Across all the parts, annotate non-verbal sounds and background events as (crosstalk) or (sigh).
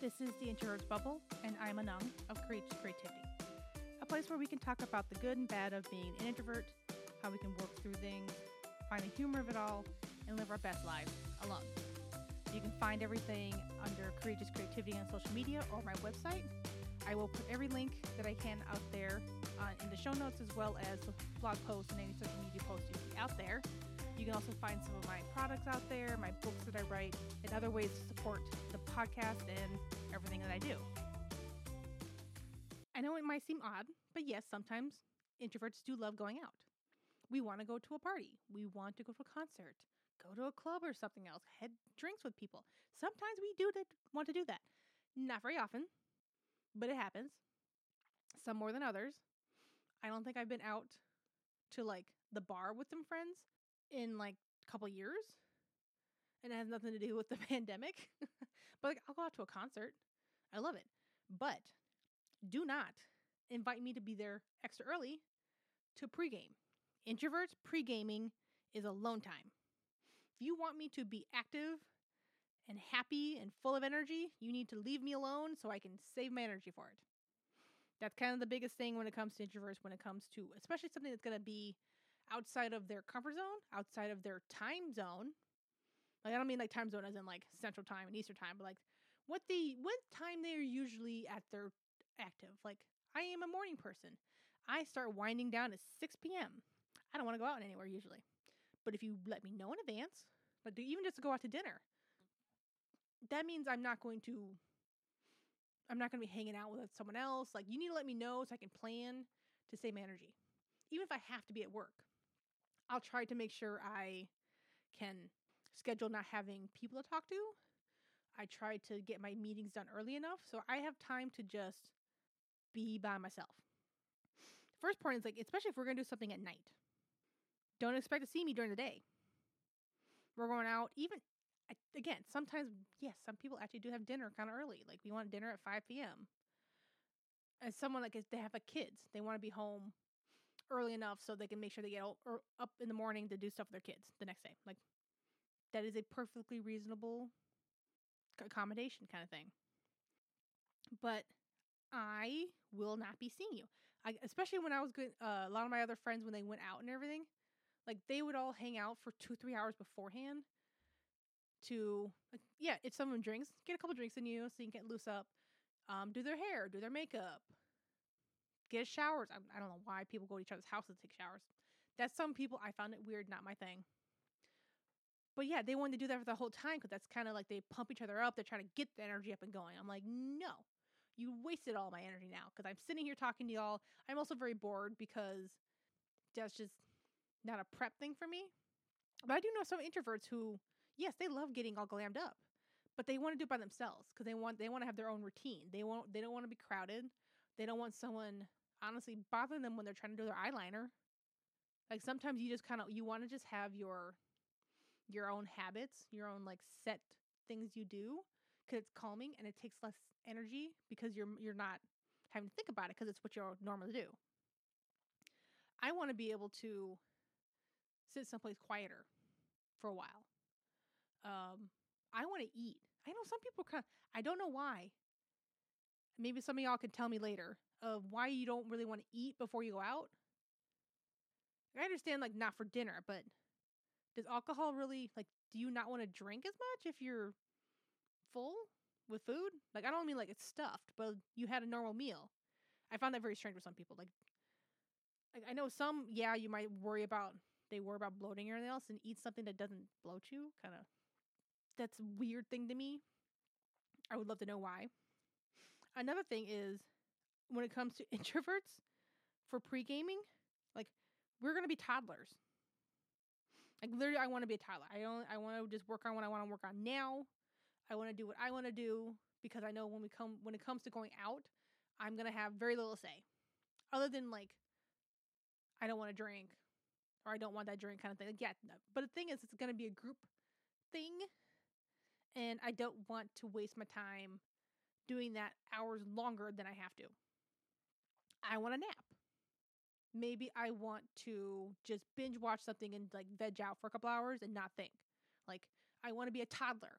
This is the Introverts Bubble, and I'm Anang of Courageous Creativity, a place where we can talk about the good and bad of being an introvert, how we can work through things, find the humor of it all, and live our best lives alone. You can find everything under Courageous Creativity on social media or my website. I will put every link that I can out there uh, in the show notes as well as the blog posts and any social media posts you see out there. You can also find some of my products out there, my books that I write, and other ways to support the podcast and everything that I do. I know it might seem odd, but yes, sometimes introverts do love going out. We want to go to a party, we want to go to a concert, go to a club or something else, head drinks with people. Sometimes we do want to do that. Not very often, but it happens. Some more than others. I don't think I've been out to like the bar with some friends in like a couple years. And it has nothing to do with the (laughs) pandemic. but like, I'll go out to a concert. I love it. But do not invite me to be there extra early to pregame. Introverts pre-gaming is alone time. If you want me to be active and happy and full of energy, you need to leave me alone so I can save my energy for it. That's kind of the biggest thing when it comes to introverts, when it comes to especially something that's going to be outside of their comfort zone, outside of their time zone. Like I don't mean like time zone as in like central time and eastern time, but like what the what time they are usually at their active. Like I am a morning person. I start winding down at 6 p.m. I don't want to go out anywhere usually. But if you let me know in advance, like even just to go out to dinner, that means I'm not going to I'm not going to be hanging out with someone else. Like you need to let me know so I can plan to save my energy. Even if I have to be at work. I'll try to make sure I can schedule not having people to talk to. I try to get my meetings done early enough so I have time to just be by myself. First point is like, especially if we're gonna do something at night, don't expect to see me during the day. We're going out, even again, sometimes, yes, some people actually do have dinner kind of early. Like, we want dinner at 5 p.m. As someone like, they have a kids, they want to be home early enough so they can make sure they get up in the morning to do stuff with their kids the next day. Like that is a perfectly reasonable accommodation kind of thing. But I will not be seeing you. I, especially when I was good. Uh, a lot of my other friends when they went out and everything, like they would all hang out for two three hours beforehand. To like, yeah, if someone drinks, get a couple drinks in you so you can get loose up. Um, do their hair, do their makeup, get showers. I, I don't know why people go to each other's houses to take showers. That's some people. I found it weird, not my thing. But yeah, they wanted to do that for the whole time because that's kind of like they pump each other up. They're trying to get the energy up and going. I'm like, no, you wasted all my energy now because I'm sitting here talking to y'all. I'm also very bored because that's just not a prep thing for me. But I do know some introverts who, yes, they love getting all glammed up, but they want to do it by themselves because they want they want to have their own routine. They want they don't want to be crowded. They don't want someone honestly bothering them when they're trying to do their eyeliner. Like sometimes you just kind of you want to just have your your own habits, your own like set things you do cuz it's calming and it takes less energy because you're you're not having to think about it because it's what you normally do. I want to be able to sit someplace quieter for a while. Um I want to eat. I know some people kind of, I don't know why. Maybe some of y'all can tell me later of why you don't really want to eat before you go out. I understand like not for dinner, but does alcohol really like do you not want to drink as much if you're full with food? Like I don't mean like it's stuffed, but you had a normal meal. I found that very strange with some people. Like, like I know some, yeah, you might worry about they worry about bloating or anything else and eat something that doesn't bloat you. Kind of that's weird thing to me. I would love to know why. Another thing is when it comes to (laughs) introverts for pre gaming, like we're gonna be toddlers. Like literally, I want to be a toddler. I don't. I want to just work on what I want to work on now. I want to do what I want to do because I know when we come when it comes to going out, I'm gonna have very little say, other than like, I don't want to drink, or I don't want that drink kind of thing. Like, yeah, but the thing is, it's gonna be a group thing, and I don't want to waste my time doing that hours longer than I have to. I want a nap. Maybe I want to just binge watch something and like veg out for a couple hours and not think. Like I want to be a toddler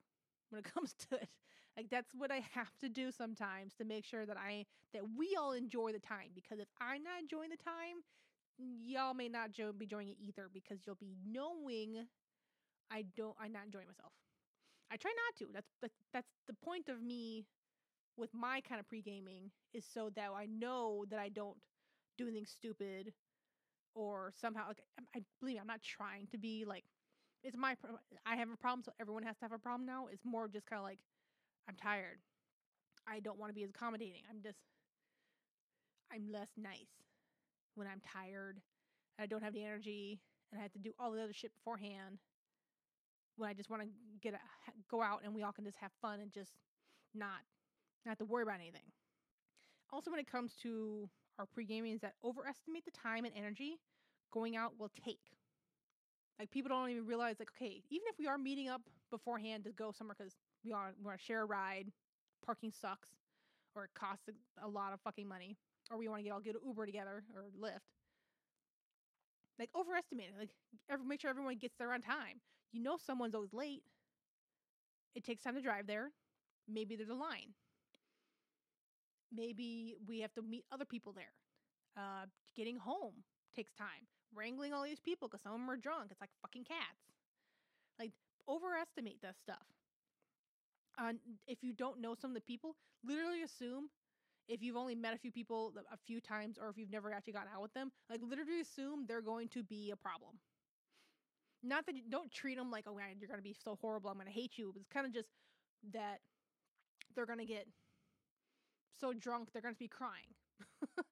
when it (laughs) comes to it. Like that's what I have to do sometimes to make sure that I that we all enjoy the time because if I'm not enjoying the time, y'all may not jo- be enjoying it either because you'll be knowing I don't I'm not enjoying myself. I try not to. That's that's, that's the point of me with my kind of pre-gaming is so that I know that I don't do anything stupid or somehow like I, I believe me, I'm not trying to be like it's my I have a problem so everyone has to have a problem now. It's more just kind of like I'm tired. I don't want to be as accommodating. I'm just I'm less nice when I'm tired and I don't have the energy and I have to do all the other shit beforehand. When I just want to get a, go out and we all can just have fun and just not not to worry about anything. Also, when it comes to our pre gaming, is that overestimate the time and energy going out will take. Like people don't even realize, like, okay, even if we are meeting up beforehand to go somewhere because we are we want to share a ride, parking sucks, or it costs a, a lot of fucking money, or we want to get all get Uber together or Lyft. Like overestimate it. Like every, make sure everyone gets there on time. You know someone's always late. It takes time to drive there. Maybe there's a line. Maybe we have to meet other people there. Uh, getting home takes time. Wrangling all these people because some of them are drunk. It's like fucking cats. Like overestimate that stuff. Uh, if you don't know some of the people, literally assume if you've only met a few people a few times or if you've never actually gotten out with them, like literally assume they're going to be a problem. Not that you don't treat them like, oh, man, you're going to be so horrible. I'm going to hate you. It's kind of just that they're going to get so drunk they're going to be crying. (laughs)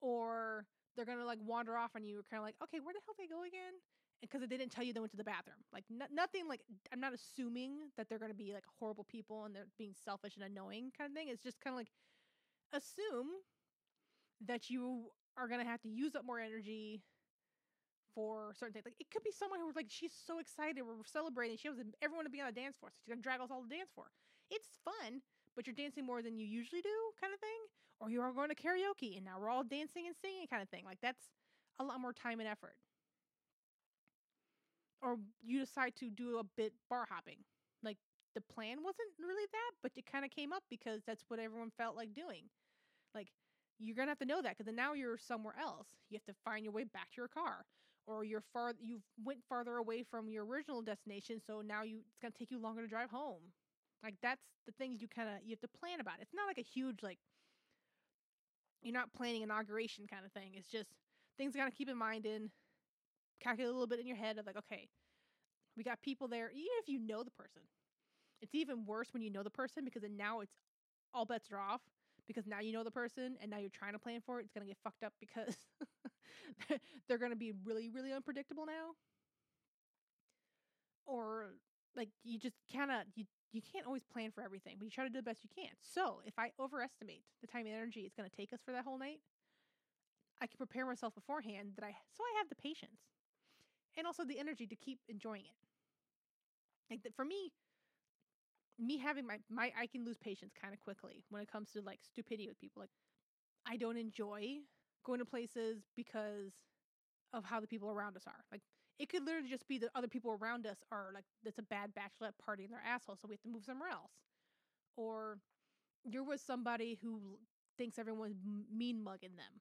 or they're going to like wander off on you. kind of like, okay, where the hell they go again? because they didn't tell you they went to the bathroom. Like n- nothing like I'm not assuming that they're going to be like horrible people and they're being selfish and annoying kind of thing. It's just kind of like assume that you are going to have to use up more energy for certain things. Like it could be someone who was like she's so excited we're celebrating. She wants everyone to be on the dance floor. So she's going to drag us all to dance floor. It's fun, but you're dancing more than you usually do kind of thing. Or you are going to karaoke and now we're all dancing and singing kind of thing. Like that's a lot more time and effort or you decide to do a bit bar hopping. Like the plan wasn't really that, but it kind of came up because that's what everyone felt like doing. Like you're gonna have to know that because now you're somewhere else. You have to find your way back to your car, or you're far you've went farther away from your original destination, so now you it's gonna take you longer to drive home. Like that's the things you kind of you have to plan about. It's not like a huge like you're not planning inauguration kind of thing. It's just things you gotta keep in mind in calculate a little bit in your head of like, okay, we got people there, even if you know the person. It's even worse when you know the person because then now it's all bets are off because now you know the person and now you're trying to plan for it. It's going to get fucked up because (laughs) they're going to be really, really unpredictable now. Or like you just kind of, you, you can't always plan for everything, but you try to do the best you can. So if I overestimate the time and energy it's going to take us for that whole night, I can prepare myself beforehand that I so I have the patience and also the energy to keep enjoying it. Like for me, me having my my I can lose patience kind of quickly when it comes to like stupidity with people. Like I don't enjoy going to places because of how the people around us are. Like it could literally just be that other people around us are like that's a bad bachelorette party and they're assholes, so we have to move somewhere else. Or you're with somebody who thinks everyone's mean mugging them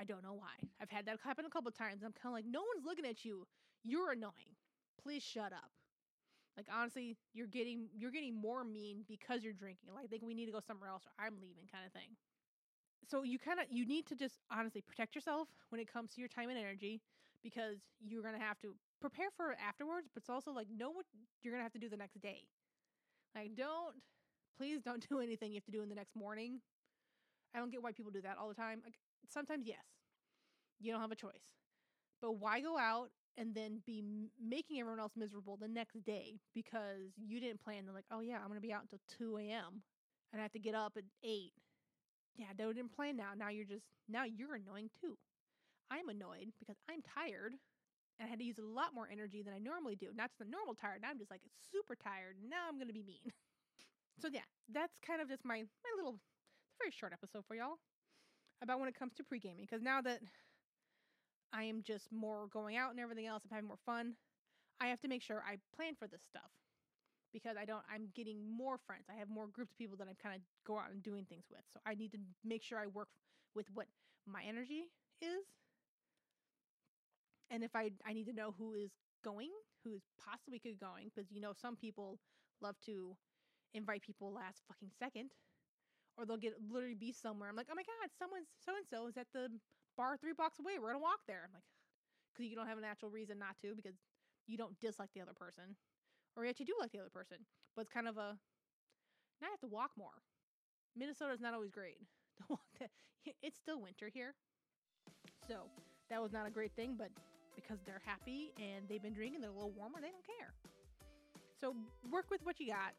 I don't know why. I've had that happen a couple times. I'm kind of like, no one's looking at you. You're annoying. Please shut up. Like honestly, you're getting you're getting more mean because you're drinking. Like I think we need to go somewhere else or I'm leaving kind of thing. So you kind of you need to just honestly protect yourself when it comes to your time and energy because you're going to have to prepare for it afterwards, but it's also like know what you're going to have to do the next day. Like don't please don't do (laughs) anything you have to do in the next morning. I don't get why people do that all the time. Like sometimes yes, you don't have a choice. But why go out and then be making everyone else miserable the next day because you didn't plan to like, oh yeah, I'm gonna be out until two a.m. and I have to get up at eight. Yeah, they didn't plan now. Now you're just now you're annoying too. I'm annoyed because I'm tired and I had to use a lot more energy than I normally do. Not just the normal tired. Now I'm just like super tired. Now I'm gonna be mean. (laughs) so yeah, that's kind of just my my little very short episode for y'all about when it comes to pre gaming. Because now that I am just more going out and everything else, I'm having more fun, I have to make sure I plan for this stuff. Because I don't I'm getting more friends. I have more groups of people that I'm kind of go out and doing things with. So I need to make sure I work with what my energy is. And if I I need to know who is going, who is possibly could going because you know some people love to invite people last fucking second or they'll get literally be somewhere. I'm like, "Oh my god, someone's so and so is at the bar 3 blocks away. We're going to walk there." I'm like cuz you don't have a natural reason not to because you don't dislike the other person or yet you do like the other person. But it's kind of a now I have to walk more. Minnesota's not always great (laughs) walk. That (laughs) it's still winter here, so that was not a great thing. But because they're happy and they've been drinking, they're a little warmer. They don't care. So work with what you got.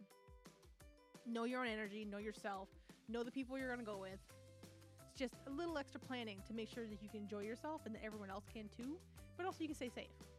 Know your own energy. Know yourself. Know the people you're gonna go with. It's just a little extra planning to make sure that you can enjoy yourself and that everyone else can too. But also you can stay safe.